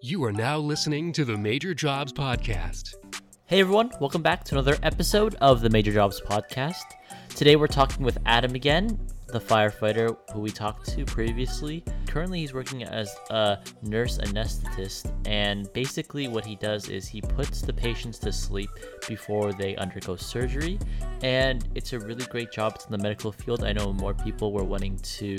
You are now listening to the Major Jobs Podcast. Hey everyone, welcome back to another episode of the Major Jobs Podcast. Today we're talking with Adam again, the firefighter who we talked to previously. Currently, he's working as a nurse anesthetist, and basically, what he does is he puts the patients to sleep before they undergo surgery. And it's a really great job. It's in the medical field. I know more people were wanting to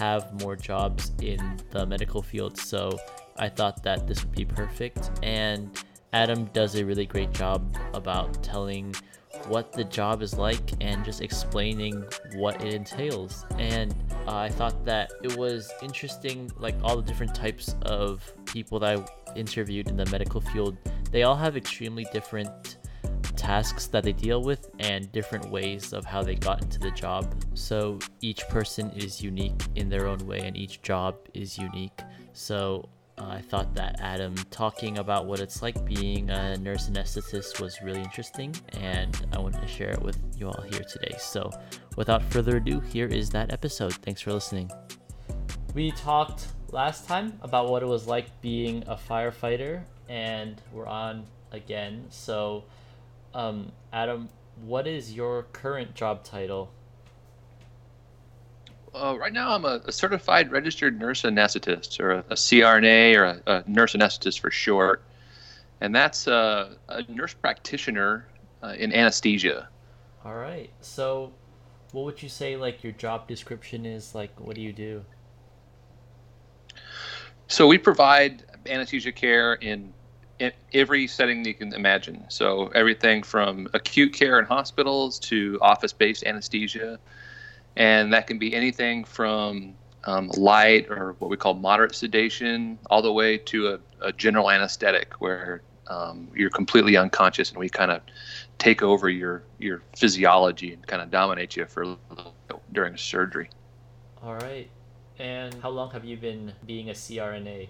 have more jobs in the medical field, so I thought that this would be perfect. And Adam does a really great job about telling what the job is like and just explaining what it entails. And uh, I thought that it was interesting, like all the different types of people that I interviewed in the medical field, they all have extremely different tasks that they deal with and different ways of how they got into the job. So each person is unique in their own way, and each job is unique. So uh, I thought that Adam talking about what it's like being a nurse anesthetist was really interesting, and I wanted to share it with you all here today. So, without further ado, here is that episode. Thanks for listening. We talked last time about what it was like being a firefighter, and we're on again. So, um, Adam, what is your current job title? Uh, right now, I'm a, a, certified registered nurse anesthetist, or a, a CRNA, or a, a, nurse anesthetist for short. And that's uh, a nurse practitioner uh, in anesthesia. All right. So, what would you say like your job description is? Like, what do you do? So we provide anesthesia care in, in every setting you can imagine. So everything from acute care in hospitals to office-based anesthesia and that can be anything from um, light or what we call moderate sedation, all the way to a, a general anesthetic where um, you're completely unconscious and we kind of take over your your physiology and kind of dominate you for during surgery. All right. And how long have you been being a CRNA?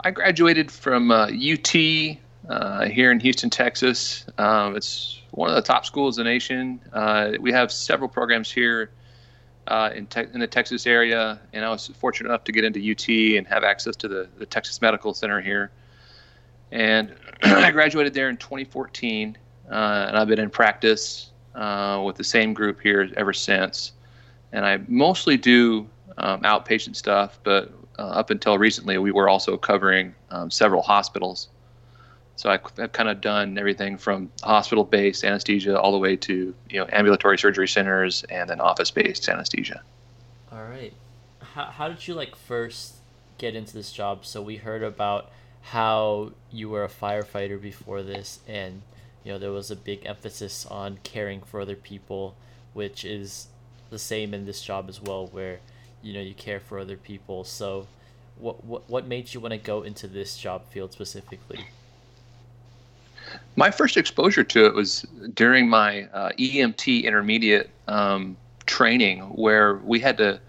I graduated from uh, UT uh, here in Houston, Texas. Um, it's one of the top schools in the nation. Uh, we have several programs here uh, in, te- in the Texas area, and I was fortunate enough to get into UT and have access to the, the Texas Medical Center here. And I graduated there in 2014, uh, and I've been in practice uh, with the same group here ever since. And I mostly do um, outpatient stuff, but uh, up until recently, we were also covering um, several hospitals. So I, have kind of done everything from hospital-based anesthesia all the way to you know ambulatory surgery centers and then office-based anesthesia. All right. How, how did you like first get into this job? So we heard about how you were a firefighter before this, and you know there was a big emphasis on caring for other people, which is the same in this job as well, where you know you care for other people. So, what what what made you want to go into this job field specifically? My first exposure to it was during my uh, EMT intermediate um, training, where we had to,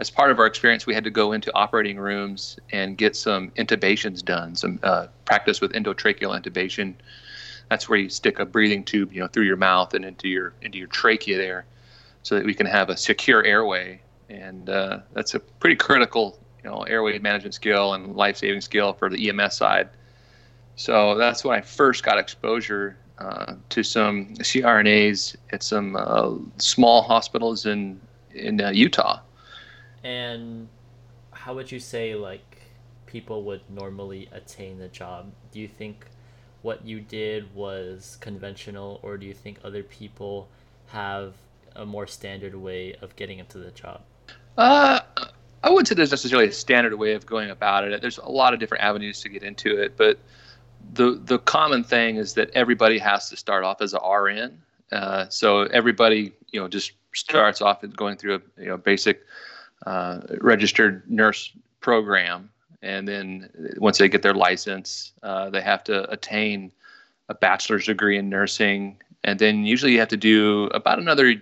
as part of our experience, we had to go into operating rooms and get some intubations done, some uh, practice with endotracheal intubation. That's where you stick a breathing tube, you know, through your mouth and into your into your trachea there, so that we can have a secure airway. And uh, that's a pretty critical, you know, airway management skill and life-saving skill for the EMS side. So that's when I first got exposure uh, to some CRNAs at some uh, small hospitals in in uh, Utah. And how would you say like people would normally attain the job? Do you think what you did was conventional, or do you think other people have a more standard way of getting into the job? Uh, I wouldn't say there's necessarily a standard way of going about it. There's a lot of different avenues to get into it, but the the common thing is that everybody has to start off as a RN. Uh, so everybody, you know, just starts off going through a you know basic uh, registered nurse program, and then once they get their license, uh, they have to attain a bachelor's degree in nursing, and then usually you have to do about another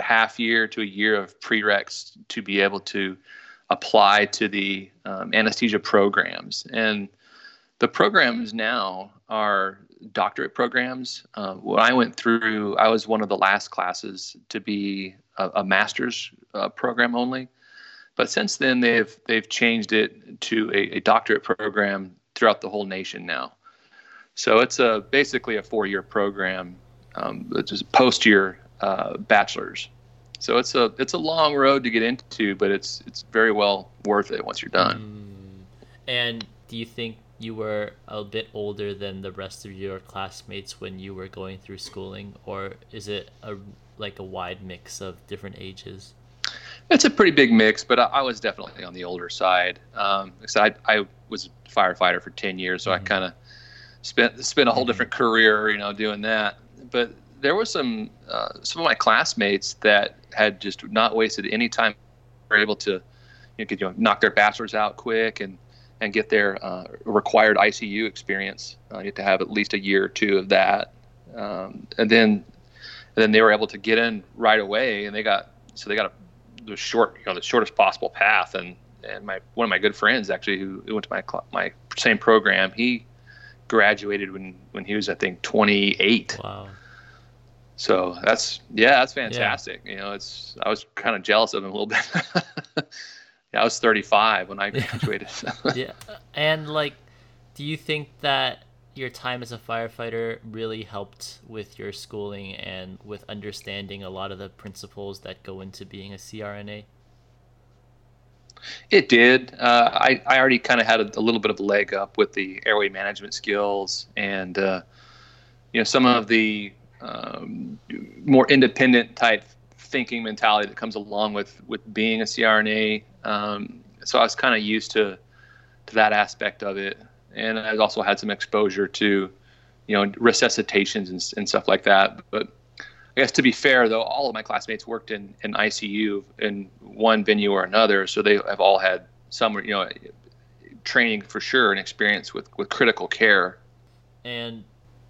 half year to a year of prereqs to be able to apply to the um, anesthesia programs and the programs now are doctorate programs. Uh, when I went through, I was one of the last classes to be a, a master's uh, program only. But since then, they've they've changed it to a, a, doctorate program throughout the whole nation now. So it's a basically a four-year program, um, just post year uh, bachelor's. So it's a it's a long road to get into, but it's it's very well worth it once you're done. Mm. And do you think you were a bit older than the rest of your classmates when you were going through schooling, or is it a like a wide mix of different ages? It's a pretty big mix, but I, I was definitely on the older side. Um, I, I was a firefighter for ten years, so mm-hmm. I kind of spent spent a whole mm-hmm. different career, you know, doing that. But there were some uh, some of my classmates that had just not wasted any time. Were able to, you know, could, you know knock their bachelor's out quick and and get their uh, required ICU experience. Uh, you have to have at least a year or two of that, um, and then and then they were able to get in right away, and they got so they got a the short, you know, the shortest possible path. And and my one of my good friends actually who, who went to my my same program, he graduated when when he was I think 28. Wow. So that's yeah, that's fantastic. Yeah. You know, it's I was kind of jealous of him a little bit. yeah, I was 35 when I graduated. yeah, and like, do you think that your time as a firefighter really helped with your schooling and with understanding a lot of the principles that go into being a CRNA? It did. Uh, I, I already kind of had a, a, little bit of a leg up with the airway management skills and, uh, you know, some of the um, more independent type thinking mentality that comes along with, with being a CRNA. Um, so I was kind of used to, to that aspect of it and I also had some exposure to, you know, resuscitations and, and stuff like that. But I guess to be fair, though, all of my classmates worked in, in ICU in one venue or another, so they have all had some, you know, training for sure and experience with, with critical care. And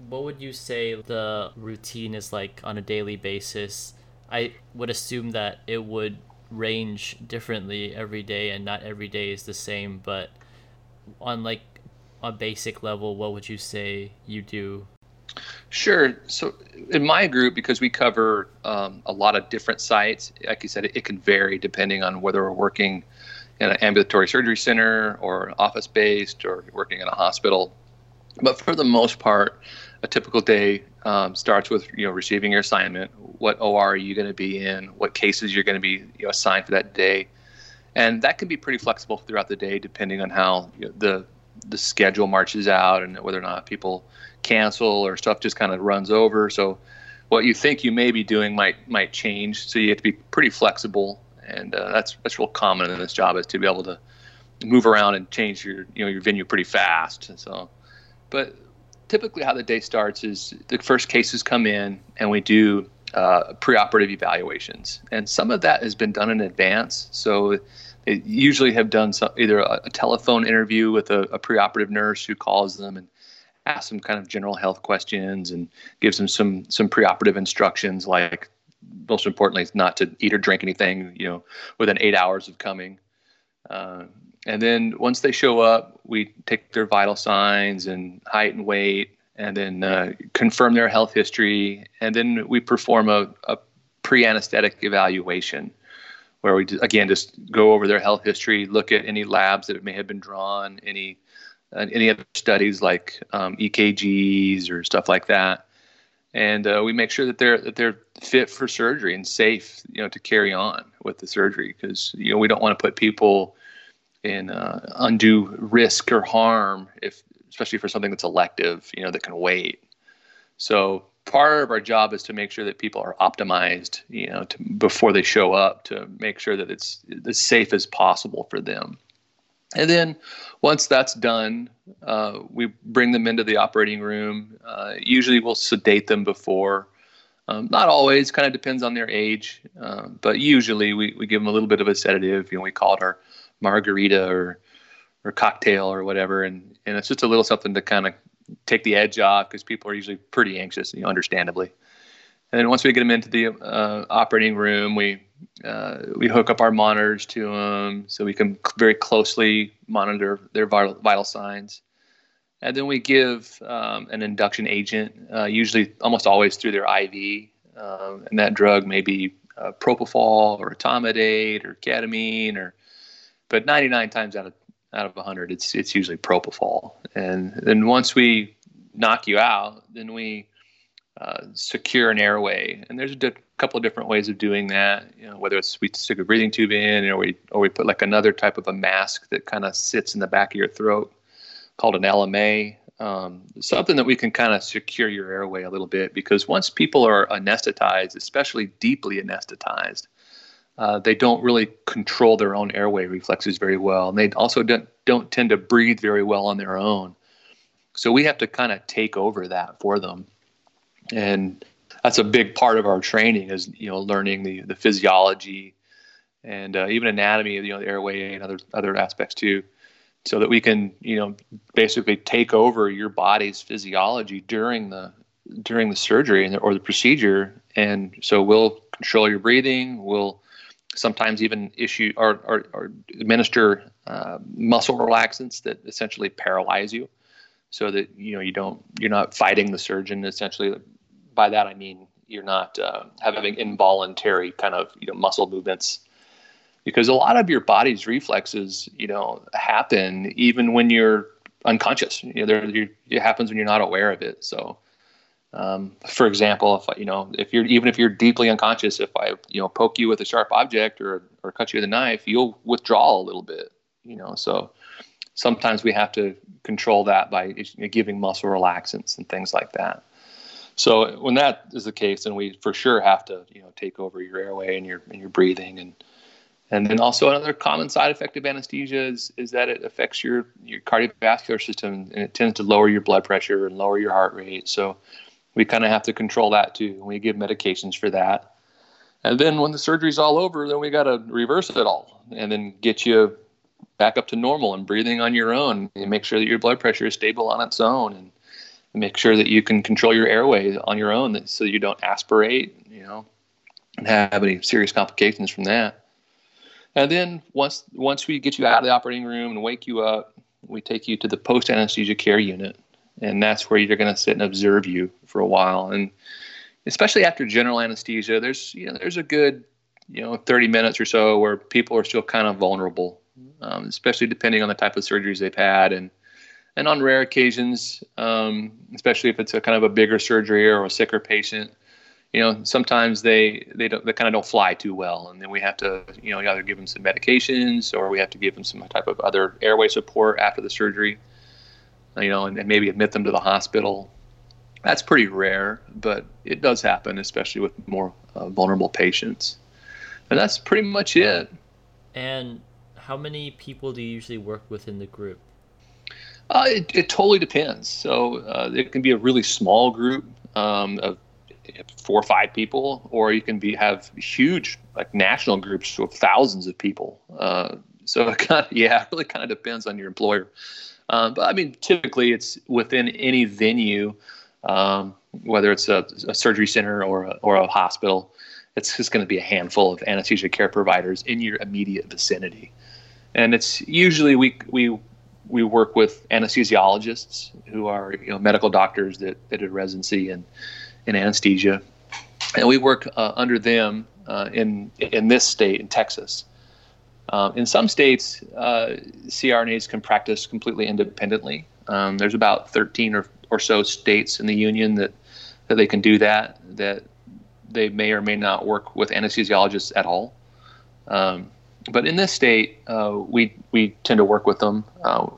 what would you say the routine is like on a daily basis? I would assume that it would range differently every day, and not every day is the same. But on like a basic level, what would you say you do? Sure. So in my group, because we cover um, a lot of different sites, like you said, it, it, can vary depending on whether we're working in an ambulatory surgery center or office based or working in a hospital. But for the most part, a typical day um, starts with you know receiving your assignment. What OR are you going to be in? What cases you're going to be you know, assigned for that day, and that can be pretty flexible throughout the day depending on how you know, the the schedule marches out and whether or not people cancel or stuff just kind of runs over. So what you think you may be doing might might change. So you have to be pretty flexible, and uh, that's that's real common in this job is to be able to move around and change your you know your venue pretty fast. And so, but typically how the day starts is the first cases come in and we do uh, preoperative evaluations, and some of that has been done in advance. So they usually have done some, either a, a, telephone interview with a, a, preoperative nurse who calls them and asks them kind of general health questions and gives them some some preoperative instructions like most importantly not to eat or drink anything you know within eight hours of coming uh, and then once they show up we take their vital signs and height and weight and then uh, confirm their health history. And then we perform a, a pre-anesthetic evaluation where we again just go over their health history, look at any labs that may have been drawn, any uh, any other studies like um, EKGs or stuff like that, and uh, we make sure that they're that they're fit for surgery and safe, you know, to carry on with the surgery because you know we don't want to put people in uh, undue risk or harm if especially for something that's elective, you know, that can wait. So part of our job is to make sure that people are optimized, you know, to, before they show up to make sure that it's as safe as possible for them. And then once that's done, uh, we bring them into the operating room. Uh, usually we'll sedate them before. Um, not always, kind of depends on their age, uh, but usually we, we give them a little bit of a sedative. You know, we call it our margarita or or cocktail or whatever, and and it's just a little something to kind of take the edge off because people are usually pretty anxious, you know, understandably. And then once we get them into the uh, operating room, we uh, we hook up our monitors to them so we can very closely monitor their vital, vital signs. And then we give um, an induction agent, uh, usually almost always through their IV. Um, and that drug may be uh, propofol or etomidate or ketamine, or but 99 times out of out of 100, it's it's usually propofol. And then once we knock you out, then we uh, secure an airway. And there's a di- couple of different ways of doing that. You know, whether it's we stick a breathing tube in, or we or we put like another type of a mask that kind of sits in the back of your throat, called an LMA. Um, something that we can kind of secure your airway a little bit because once people are anesthetized, especially deeply anesthetized, uh, they don't really control their own airway reflexes very well, and they also don't don't tend to breathe very well on their own. So we have to kind of take over that for them, and that's a big part of our training is you know learning the the physiology and uh, even anatomy of you know the airway and other other aspects too so that we can you know basically take over your body's physiology during the during the surgery or the procedure and so we'll control your breathing we'll sometimes even issue or, or, or administer uh, muscle relaxants that essentially paralyze you so that you know you don't you're not fighting the surgeon essentially by that i mean you're not uh, having involuntary kind of you know muscle movements because a lot of your body's reflexes, you know, happen even when you're unconscious. You know, there it happens when you're not aware of it. So, um, for example, if you know, if you're even if you're deeply unconscious, if I you know poke you with a sharp object or or cut you with a knife, you'll withdraw a little bit. You know, so sometimes we have to control that by giving muscle relaxants and things like that. So when that is the case, then we for sure have to you know take over your airway and your and your breathing and and then also another common side effect of anesthesia is, is that it affects your, your cardiovascular system and it tends to lower your blood pressure and lower your heart rate. So we kind of have to control that too. We give medications for that. And then when the surgery's all over, then we got to reverse it all and then get you back up to normal and breathing on your own and make sure that your blood pressure is stable on its own and make sure that you can control your airway on your own so you don't aspirate, you know, and have any serious complications from that. And then once once we get you out of the operating room and wake you up, we take you to the post anesthesia care unit, and that's where you're going to sit and observe you for a while. And especially after general anesthesia, there's you know there's a good you know 30 minutes or so where people are still kind of vulnerable, um, especially depending on the type of surgeries they've had. And and on rare occasions, um, especially if it's a kind of a bigger surgery or a sicker patient, you know, sometimes they they don't they kind of don't fly too well, and then we have to you know either give them some medications or we have to give them some type of other airway support after the surgery, you know, and, and maybe admit them to the hospital. That's pretty rare, but it does happen, especially with more uh, vulnerable patients. And that's pretty much it. And how many people do you usually work with in the group? Uh, it, it totally depends. So uh, it can be a really small group um, of four or five people, or you can be have huge like national groups with thousands of people. Uh, so it kind of, yeah, it really kind of depends on your employer. Um, but I mean, typically it's within any venue, um, whether it's a, a, surgery center or a, or a hospital. It's just going to be a handful of anesthesia care providers in your immediate vicinity, and it's usually we we we work with anesthesiologists who are you know medical doctors that, that did residency and in anesthesia, and we work uh, under them uh, in in this state in Texas. Um, in some states, uh, CRNAs can practice completely independently. Um, there's about 13 or, or so states in the union that that they can do that. That they may or may not work with anesthesiologists at all. Um, but in this state, uh, we we tend to work with them. Uh,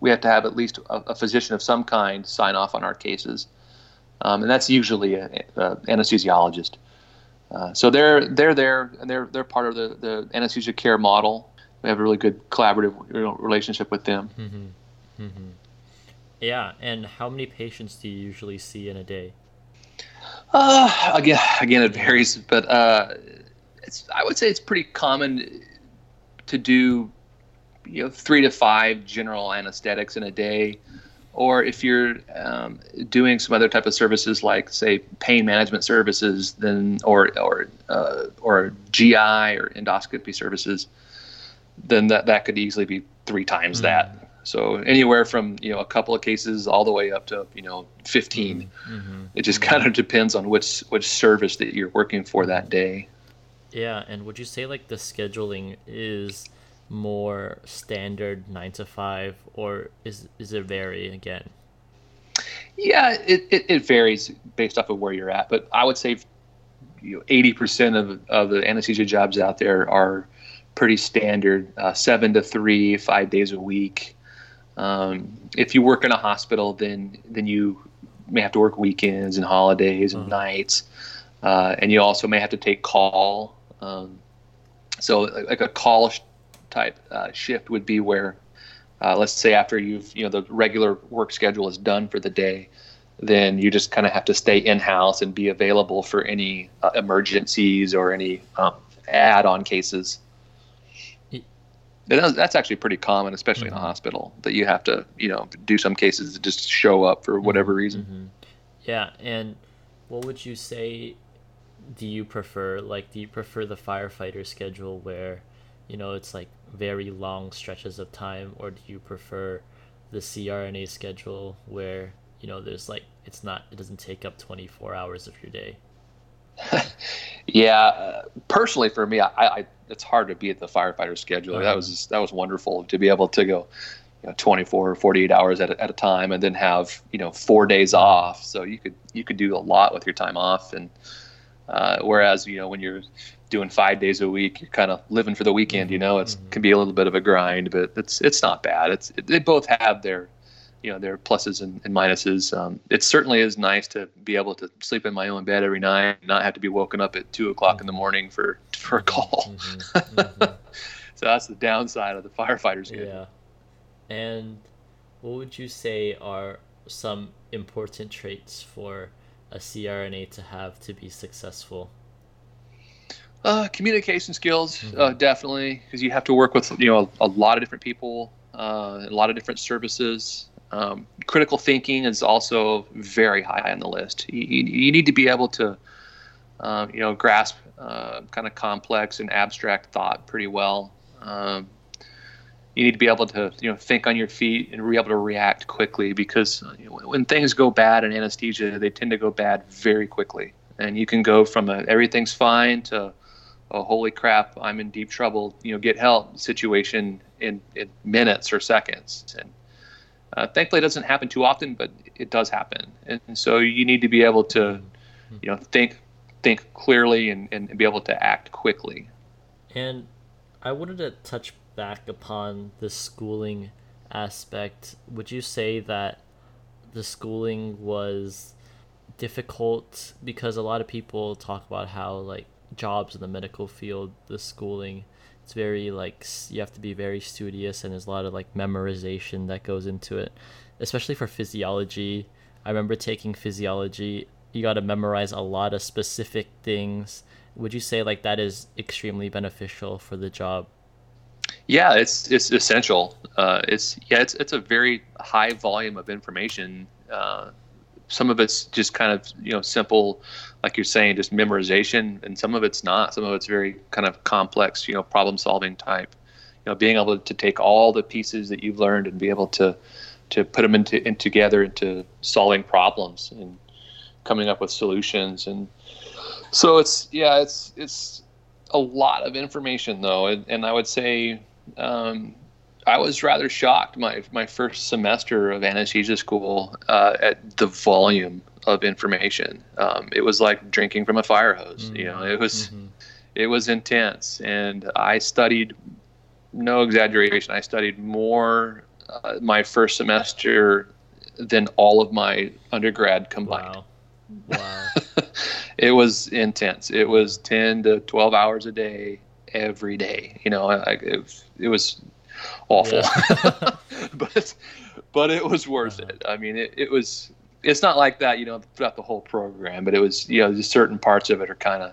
we have to have at least a, a, physician of some kind sign off on our cases um, and that's usually an anesthesiologist. Uh, so they're they're there and they're they're part of the, the anesthesia care model. We have a really good collaborative you know, relationship with them. Mm-hmm. Mm-hmm. Yeah, and how many patients do you usually see in a day? Uh, again, again, it varies, but uh, it's I would say it's pretty common to do you know three to five general anesthetics in a day or if you're um, doing some other type of services like say pain management services then or or uh, or GI or endoscopy services then that that could easily be three times mm-hmm. that so anywhere from you know a couple of cases all the way up to you know 15 mm-hmm. it just kind of depends on which which service that you're working for that day yeah and would you say like the scheduling is more standard nine to five, or is is it vary again? Yeah, it, it, it varies based off of where you're at, but I would say you know, 80% of, of the anesthesia jobs out there are pretty standard uh, seven to three, five days a week. Um, if you work in a hospital, then then you may have to work weekends and holidays and mm-hmm. nights, uh, and you also may have to take call. Um, so, like a call type uh, shift would be where, uh, let's say, after you've you know the regular work schedule is done for the day, then you just kind of have to stay in house and be available for any uh, emergencies or any um, add-on cases that's actually pretty common, especially mm-hmm. in a mm-hmm. hospital, that you have to, you know, do some cases just show up for whatever mm-hmm. reason. Mm-hmm. Yeah, and what would you say? Do you prefer like do you prefer the firefighter schedule where, you know, it's like very long stretches of time, or do you prefer the CRNA schedule where you know there's like it's not it doesn't take up 24 hours of your day? yeah, uh, personally for me, I, I it's hard to be at the firefighter schedule. That was just, that was wonderful to be able to go, you know, 24 or 48 hours at a, at a time, and then have you know four days off. So you could you could do a lot with your time off, and uh, whereas you know when you're doing five days a week, you're kind of living for the weekend. You know, it mm-hmm. can be a little bit of a grind, but it's it's not bad. It's it, they both have their you know there are pluses and, and minuses. Um, it certainly is nice to be able to sleep in my own bed every night, and not have to be woken up at two o'clock in the morning for for a call. Mm-hmm. Mm-hmm. so that's the downside of the firefighters. Yeah. And what would you say are some important traits for a CRNA to have to be successful? Uh, communication skills, mm-hmm. uh, definitely, because you have to work with you know a, a lot of different people, uh, a lot of different services. Um, critical thinking is also very high on the list. You, you need to be able to, uh, you know, grasp uh, kind of complex and abstract thought pretty well. Um, you need to be able to, you know, think on your feet and be able to react quickly because you know, when things go bad in anesthesia, they tend to go bad very quickly, and you can go from a everything's fine to a holy crap, I'm in deep trouble, you know, get help situation in, in minutes or seconds. And uh, thankfully, it doesn't happen too often, but it does happen, and so you need to be able to, you know, think think clearly and, and be able to act quickly. And I wanted to touch back upon the schooling aspect. Would you say that the schooling was difficult because a lot of people talk about how like jobs in the medical field, the schooling it's very like you have to be very studious and there's a lot of like memorization that goes into it especially for physiology. I remember taking physiology you got to memorize a lot of specific things. Would you say like that is extremely beneficial for the job? Yeah it's it's essential. Uh, it's yeah it's it's a very high volume of information uh, some of it's just kind of you know simple like you're saying just memorization and some of it's not. Some of it's very kind of complex you know problem solving type. You know being able to take all the pieces that you've learned and be able to to put them into in together into solving problems and coming up with solutions. And so it's yeah it's it's a lot of information though. And, and i would say um, I was rather shocked my my first semester of anesthesia school uh, at the volume of information. Um, it was like drinking from a fire hose. Mm-hmm. You know, it was mm-hmm. it was intense, and I studied. No exaggeration. I studied more uh, my first semester than all of my undergrad combined. Wow. Wow. it was intense. It was 10 to 12 hours a day every day. You know, I, it, it was awful, yeah. but but it was worth uh-huh. it. I mean, it, it was. It's not like that, you know, throughout the whole program, but it was, you know, just certain parts of it are kind of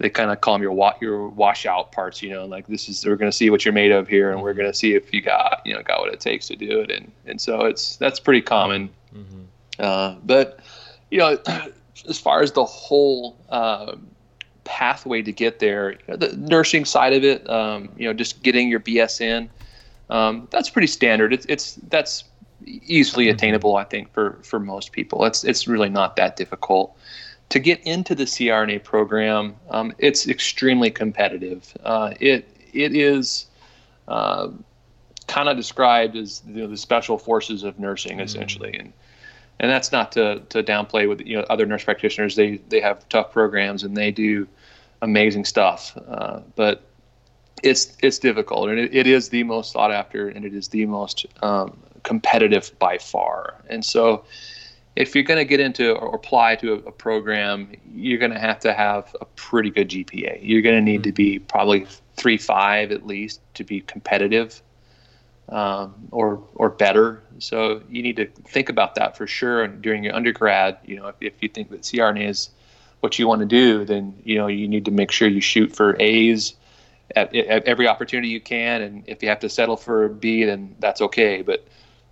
they kind of call them your wa- your washout parts. You know, like this is we're going to see what you're made of here, and we're mm-hmm. going to see if you got you know got what it takes to do it, and and so it's that's pretty common. Mm-hmm. Uh, but you know, as far as the whole um, pathway to get there, you know, the nursing side of it, um, you know, just getting your BSN, um, that's pretty standard. It's it's that's easily mm-hmm. attainable, I think, for for most people. It's it's really not that difficult. To get into the CRNA program, um, it's extremely competitive. Uh, it it is uh, kind of described as you know, the special forces of nursing, mm-hmm. essentially, and and that's not to, to downplay with you know other nurse practitioners. They they have tough programs and they do amazing stuff, uh, but it's it's difficult and it, it is the most sought after and it is the most um, competitive by far. And so, if you're going to get into or apply to a, a program, you're going to have to have a pretty good GPA. You're going to need to be probably three five at least to be competitive um, or or better. So you need to think about that for sure. And during your undergrad, you know, if, if you think that CRNA is what you want to do, then you know you need to make sure you shoot for A's at, at every opportunity you can. And if you have to settle for a B, then that's okay. But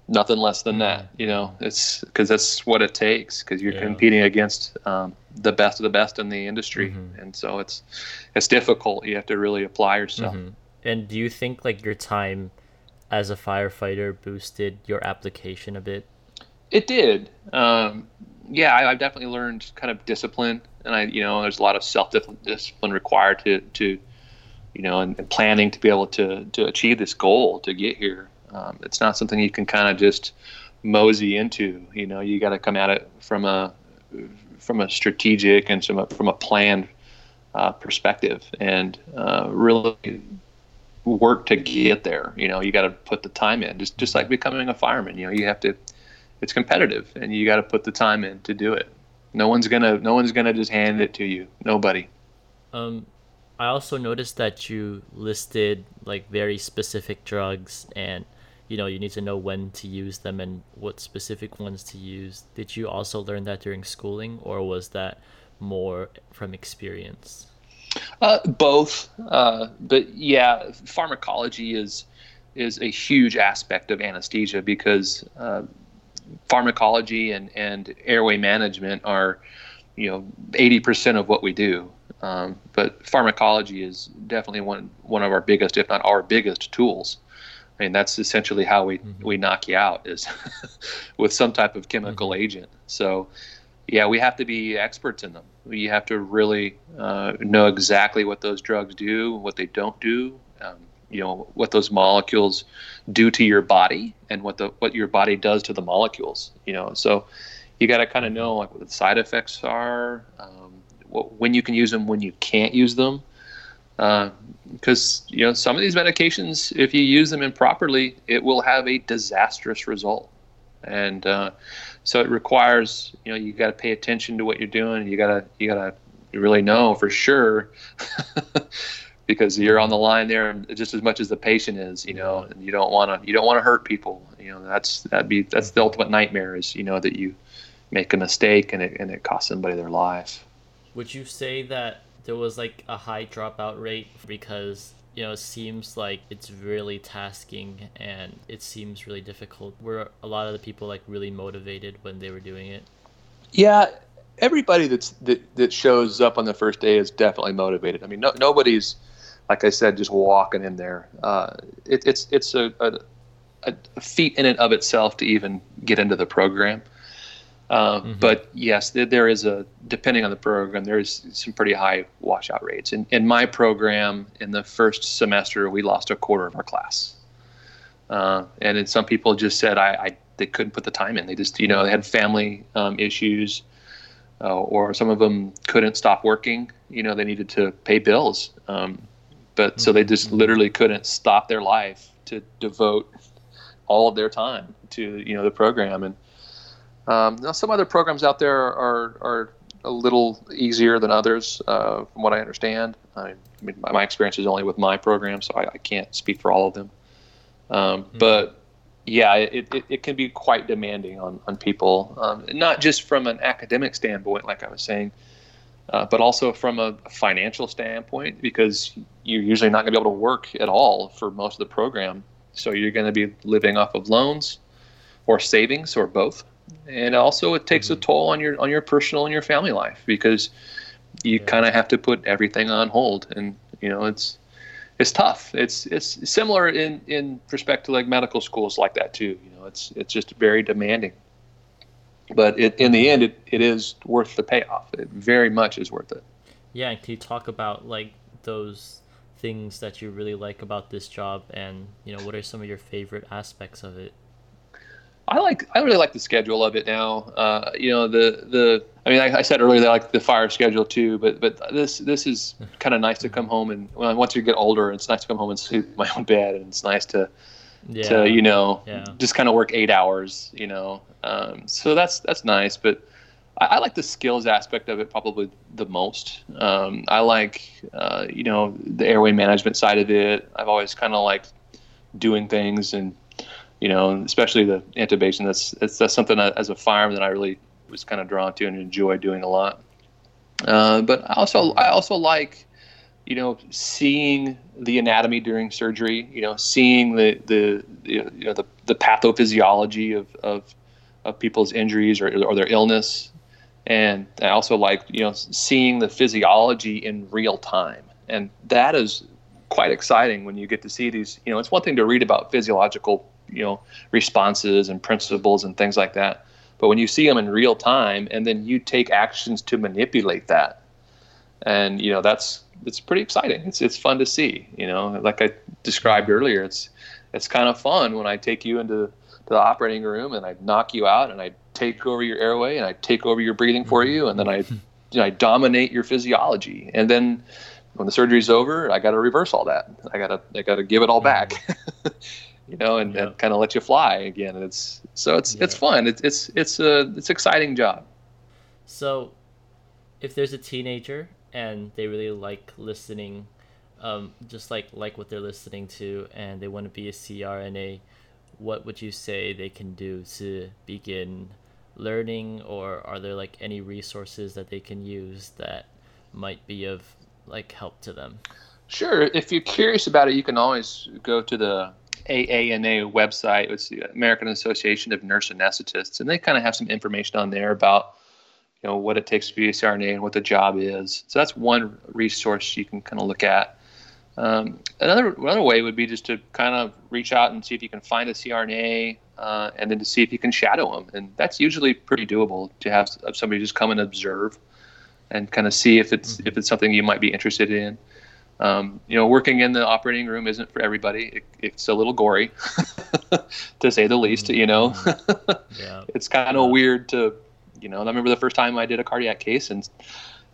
nothing less than that. You know, it's because that's what it takes. Because you're yeah. competing against um, the best of the best in the industry, mm-hmm. and so it's it's difficult. You have to really apply yourself. Mm-hmm. And do you think like your time as a firefighter boosted your application a bit? It did. Um, yeah, I, have definitely learned kind of discipline, and I, you know, there's a lot of self discipline required to, to, you know, and, and, planning to be able to to achieve this goal to get here. Um, it's not something you can kind of just mosey into. You know, you got to come at it from a from a strategic and from a, from a planned uh, perspective, and uh, really work to get there. You know, you got to put the time in. Just just like becoming a fireman. You know, you have to. It's competitive, and you got to put the time in to do it. No one's gonna no one's gonna just hand it to you. Nobody. Um, I also noticed that you listed like very specific drugs, and you know you need to know when to use them and what specific ones to use. Did you also learn that during schooling, or was that more from experience? Uh, both, uh, but yeah, pharmacology is is a huge aspect of anesthesia because uh, pharmacology and, and airway management are, you know, eighty percent of what we do. Um, but pharmacology is definitely one one of our biggest, if not our biggest, tools. I mean, that's essentially how we, mm-hmm. we knock you out is with some type of chemical mm-hmm. agent. So yeah, we have to be experts in them. We have to really uh, know exactly what those drugs do, what they don't do. Um, you know what those molecules do to your body, and what the what your body does to the molecules. You know, so you got to kind of know like what the side effects are, um, what, when you can use them, when you can't use them. Because uh, you know some of these medications, if you use them improperly, it will have a disastrous result. And uh, so it requires you know you got to pay attention to what you're doing. You got to you got to really know for sure because you're on the line there just as much as the patient is you know and you don't want to you don't want to hurt people. You know that's that'd be that's the ultimate nightmare is you know that you make a mistake and it and it costs somebody their life. Would you say that there was like a high dropout rate because you know, it seems like it's really tasking and it seems really difficult. Were a lot of the people like really motivated when they were doing it? Yeah, everybody that's that, that shows up on the first day is definitely motivated. I mean, no, nobody's like I said, just walking in there. Uh, it, it's it's a, a, a feat in and of itself to even get into the program. Um, mm-hmm. But yes, there is a depending on the program, there is some pretty high washout rates. In, in my program, in the first semester, we lost a quarter of our class, uh, and then some people just said I, I, they couldn't put the time in. They just you know they had family um, issues, uh, or some of them couldn't stop working. You know they needed to pay bills, um, but mm-hmm. so they just mm-hmm. literally couldn't stop their life to devote all of their time to you know the program and um, now, some other programs out there are, are a little easier than others, uh, from what I understand. I mean, my, experience is only with my program, so I, I can't speak for all of them. Um, mm-hmm. But yeah, it, it, it, can be quite demanding on, on people, um, not just from an academic standpoint, like I was saying, uh, but also from a financial standpoint, because you're usually not going to be able to work at all for most of the program. So you're going to be living off of loans or savings or both and also it takes mm-hmm. a toll on your on your personal and your family life because you yeah. kind of have to put everything on hold and you know it's it's tough it's it's similar in in respect to like medical schools like that too you know it's it's just very demanding but it, in the end it, it is worth the payoff it very much is worth it yeah and can you talk about like those things that you really like about this job, and you know, what are some of your favorite aspects of it? I like I really like the schedule of it now. Uh, you know the the I mean I, I, said earlier that I like the fire schedule too, but but this this is kind of nice to come home and well, once you get older, it's nice to come home and sleep in my own bed, and it's nice to yeah. to you know yeah. just kind of work eight hours. You know, um, so that's that's nice, but. I, I, like the skills aspect of it probably the most. Um, I like, uh, you know, the airway management side of it. I've always kind of liked doing things and you know, especially the intubation. That's that's, that's something that, as a fireman that I really was kind of drawn to and enjoy doing a lot. Uh, but I also I also like, you know, seeing the anatomy during surgery. You know, seeing the the you know the, the pathophysiology of, of of people's injuries or, or their illness, and I also like you know seeing the physiology in real time, and that is quite exciting when you get to see these. You know, it's one thing to read about physiological you know responses and principles and things like that. But when you see them in real time and then you take actions to manipulate that and you know that's it's pretty exciting. It's it's fun to see you know. Like i described earlier it's it's kind of fun when i take you into the operating room and i knock you out and i take over your airway and i take over your breathing for you and then i you know, i dominate your physiology. And then when the surgery's over i got to reverse all that. I got to i got to give it all back. Mm-hmm. you know, and, yeah. and kind of let you fly again. And it's so it's yeah. it's fun. It's it's it's a it's exciting job. So, if there's a teenager and they really like listening, um, just like like what they're listening to, and they want to be a CRNA, what would you say they can do to begin learning, or are there like any resources that they can use that might be of like help to them? Sure. If you're curious about it, you can always go to the AANA website. It's the American Association of Nurse Anesthetists, and they kind of have some information on there about you know what it takes to be a CRNA and what the job is. So that's one resource you can kind of look at. Um, another another way would be just to kind of reach out and see if you can find a CRNA, uh, and then to see if you can shadow them, and that's usually pretty doable to have somebody just come and observe, and kind of see if it's mm-hmm. if it's something you might be interested in. Um, you know, working in the operating room isn't for everybody. It, it's a little gory, to say the least. You know, mm-hmm. yeah. it's kind of yeah. weird to, you know. I remember the first time I did a cardiac case and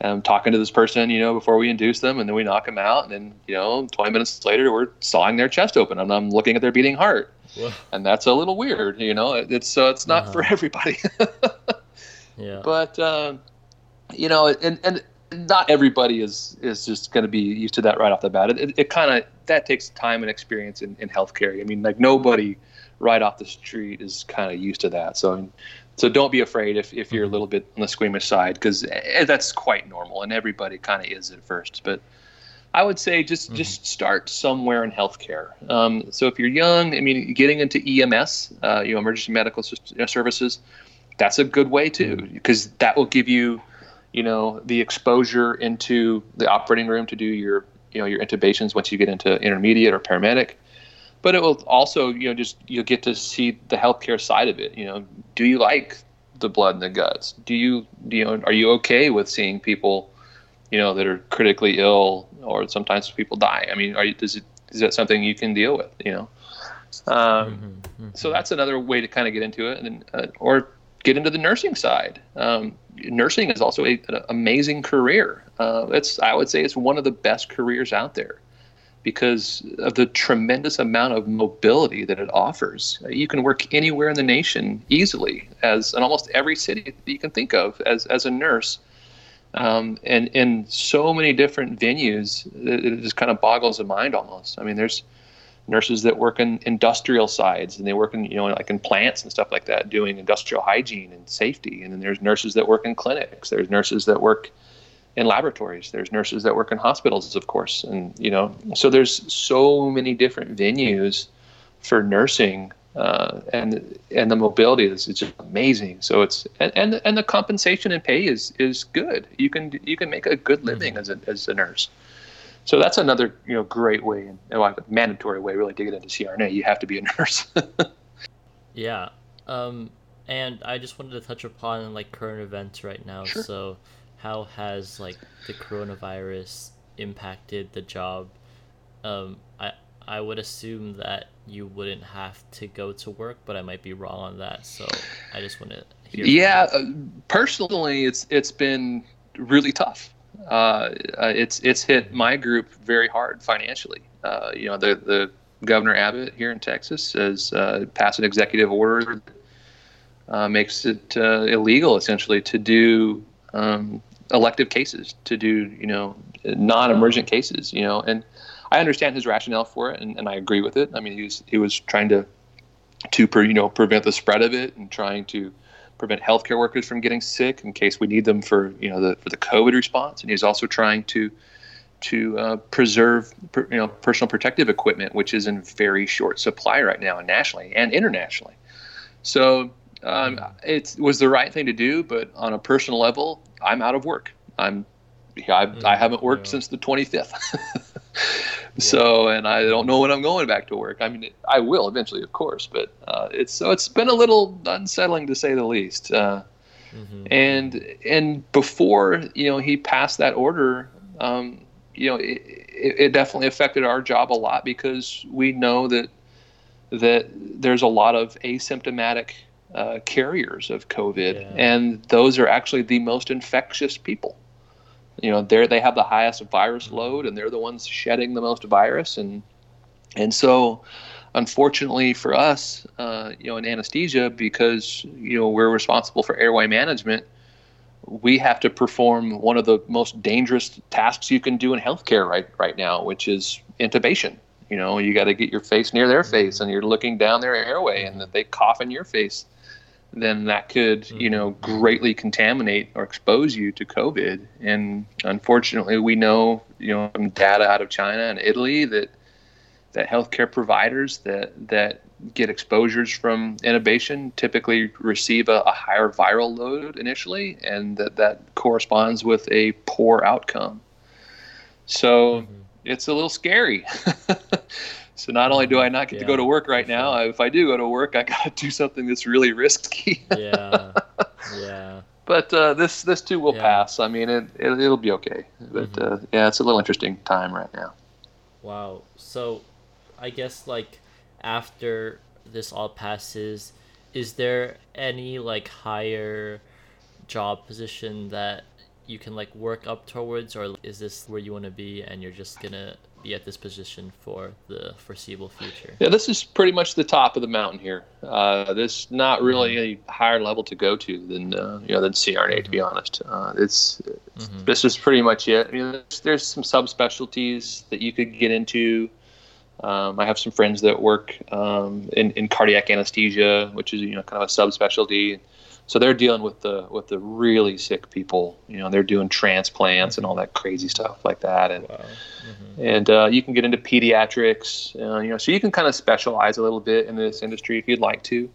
I'm talking to this person, you know, before we induce them, and then we knock them out, and then you know, 20 minutes later, we're sawing their chest open, and I'm looking at their beating heart, Whoa. and that's a little weird. You know, it's so uh, it's not uh-huh. for everybody. yeah. But um, you know, and and not everybody is is just going to be used to that right off the bat. It, it, it kind of that takes time and experience in, in healthcare. I mean, like nobody right off the street is kind of used to that. So, so don't be afraid if, if you're a little bit on the squeamish side because eh, that's quite normal and everybody kind of is at first. But I would say just mm-hmm. just start somewhere in healthcare. Um, so if you're young, I mean, getting into EMS, uh, you know, emergency medical services, that's a good way too because mm-hmm. that will give you you know the exposure into the operating room to do your you know your intubations once you get into intermediate or paramedic. But it will also you know just you'll get to see the healthcare side of it you know. Do you like the blood and the guts? Do you do you know are you okay with seeing people you know that are critically ill or sometimes people die? I mean are you, does it is that something you can deal with you know? Um, mm-hmm, mm-hmm. so that's another way to kind of get into it. And then, uh, or get into the nursing side um, nursing is also a, an amazing career. Uh, it's I would say it's one of the best careers out there because of the tremendous amount of mobility that it offers. You can work anywhere in the nation easily, as in almost every city that you can think of as as a nurse. Um, and in so many different venues, it, it just kind of boggles the mind almost. I mean, there's nurses that work in industrial sides and they work in you know like in plants and stuff like that doing industrial hygiene and safety. And then there's nurses that work in clinics. There's nurses that work in laboratories. There's nurses that work in hospitals of course. And you know so there's so many different venues for nursing uh, and and the mobility is just amazing. So it's and, and and the compensation and pay is is good. You can you can make a good living mm-hmm. as a as a nurse so that's another you know great way and well, mandatory way really to get into CRNA. You have to be a nurse. yeah, um, and I just wanted to touch upon like current events right now. Sure. So, how has like the coronavirus impacted the job Um, I I would assume that you wouldn't have to go to work, but I might be wrong on that. So I just want to hear. Yeah, uh, personally, it's it's been really tough. Uh, uh, it's it's hit my group very hard financially. Uh, you know, the the Governor Abbott here in Texas has uh, passed an executive order that uh, makes it illegal essentially to do um, elective cases, to do you know non-emergent cases. You know, and I understand his rationale for it, and, and I agree with it. I mean, he was he was trying to to you know prevent the spread of it and trying to prevent healthcare workers from getting sick in case we need them for you know the for the COVID response, and he's also trying to to uh, preserve per, you know personal protective equipment, which is in very short supply right now, nationally and internationally. So um, it was the right thing to do, but on a personal level, I'm out of work. I'm I, I haven't worked yeah. since the 25th. so, and I don't know when I'm going back to work. I mean, I will eventually, of course, but uh, it's so it's been a little unsettling to say the least. Uh, mm-hmm. And and before you know he passed that order, um, you know, it, it, definitely affected our job a lot because we know that that there's a lot of asymptomatic uh, carriers of COVID, yeah. and those are actually the most infectious people you know they they have the highest virus load and they're the ones shedding the most virus. And and so unfortunately for us uh, you know in anesthesia because you know we're responsible for airway management we have to perform one of the most dangerous tasks you can do in healthcare right right now which is intubation. You know you got to get your face near their face and you're looking down their airway and they cough in your face then that could, you know, mm-hmm. greatly contaminate or expose you to COVID. And unfortunately, we know, you know, from data out of China and Italy that that healthcare providers that that get exposures from intubation typically receive a, a higher viral load initially, and that that corresponds with a poor outcome. So mm-hmm. it's a little scary. So not only do I not get yeah, to go to work right now, if I do go to work, I got to do something that's really risky. yeah, yeah. But uh, this this too will yeah. pass. I mean, it, it will be okay. But mm-hmm. uh, yeah, it's a little interesting time right now. Wow. So, I guess like after this all passes, is there any like higher job position that you can like work up towards, or is this where you want to be and you're just gonna be at this position for the foreseeable future? Yeah, this is pretty much the top of the mountain here. Uh, there's not really mm-hmm. a higher level to go to than uh, you know than CRNA mm-hmm. to be mm-hmm. honest. Uh, it's, it's mm-hmm. this is pretty much it. I mean, there's, there's some subspecialties that you could get into. Um, I have some friends that work um, in, in cardiac anesthesia, which is you know kind of a subspecialty so they're dealing with the with the really sick people you know they're doing transplants and all that crazy stuff like that and wow. mm-hmm. and uh, you can get into pediatrics uh, you know so you can kind of specialize a little bit in this industry if you'd like to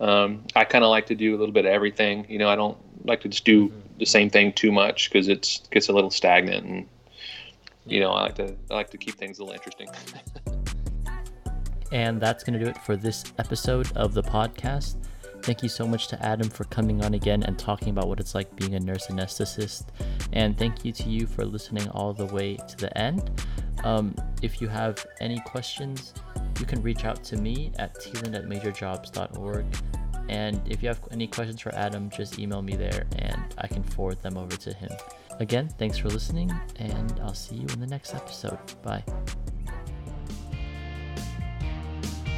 um, i kind of like to do a little bit of everything you know i don't like to just do mm-hmm. the same thing too much because it gets a little stagnant and you know i like to i like to keep things a little interesting and that's going to do it for this episode of the podcast Thank you so much to Adam for coming on again and talking about what it's like being a nurse anesthetist. And thank you to you for listening all the way to the end. Um, if you have any questions, you can reach out to me at teeland at majorjobs.org. And if you have any questions for Adam, just email me there and I can forward them over to him. Again, thanks for listening, and I'll see you in the next episode. Bye.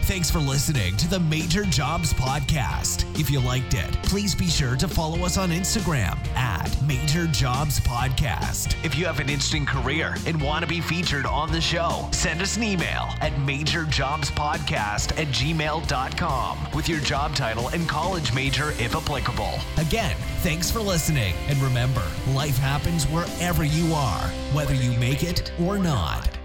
Thanks for listening to the Major Jobs Podcast. If you liked it, please be sure to follow us on Instagram at Major Jobs Podcast. If you have an interesting career and want to be featured on the show, send us an email at majorjobspodcast at gmail.com with your job title and college major if applicable. Again, thanks for listening. And remember, life happens wherever you are, whether you make it or not.